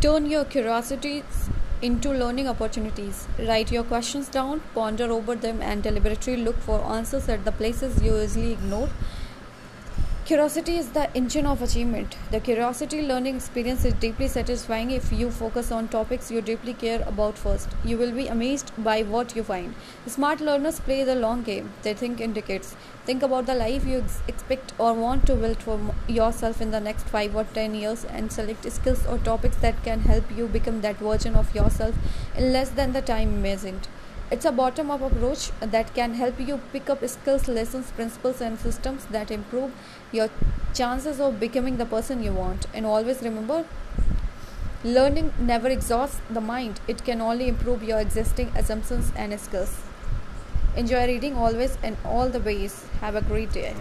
Turn your curiosities into learning opportunities. Write your questions down, ponder over them, and deliberately look for answers at the places you usually ignore. Curiosity is the engine of achievement. The curiosity learning experience is deeply satisfying if you focus on topics you deeply care about first. You will be amazed by what you find. Smart learners play the long game, they think in decades. Think about the life you ex- expect or want to build for yourself in the next 5 or 10 years and select skills or topics that can help you become that version of yourself in less than the time imagined. It's a bottom up approach that can help you pick up skills, lessons, principles, and systems that improve your chances of becoming the person you want. And always remember learning never exhausts the mind, it can only improve your existing assumptions and skills. Enjoy reading always and all the ways. Have a great day.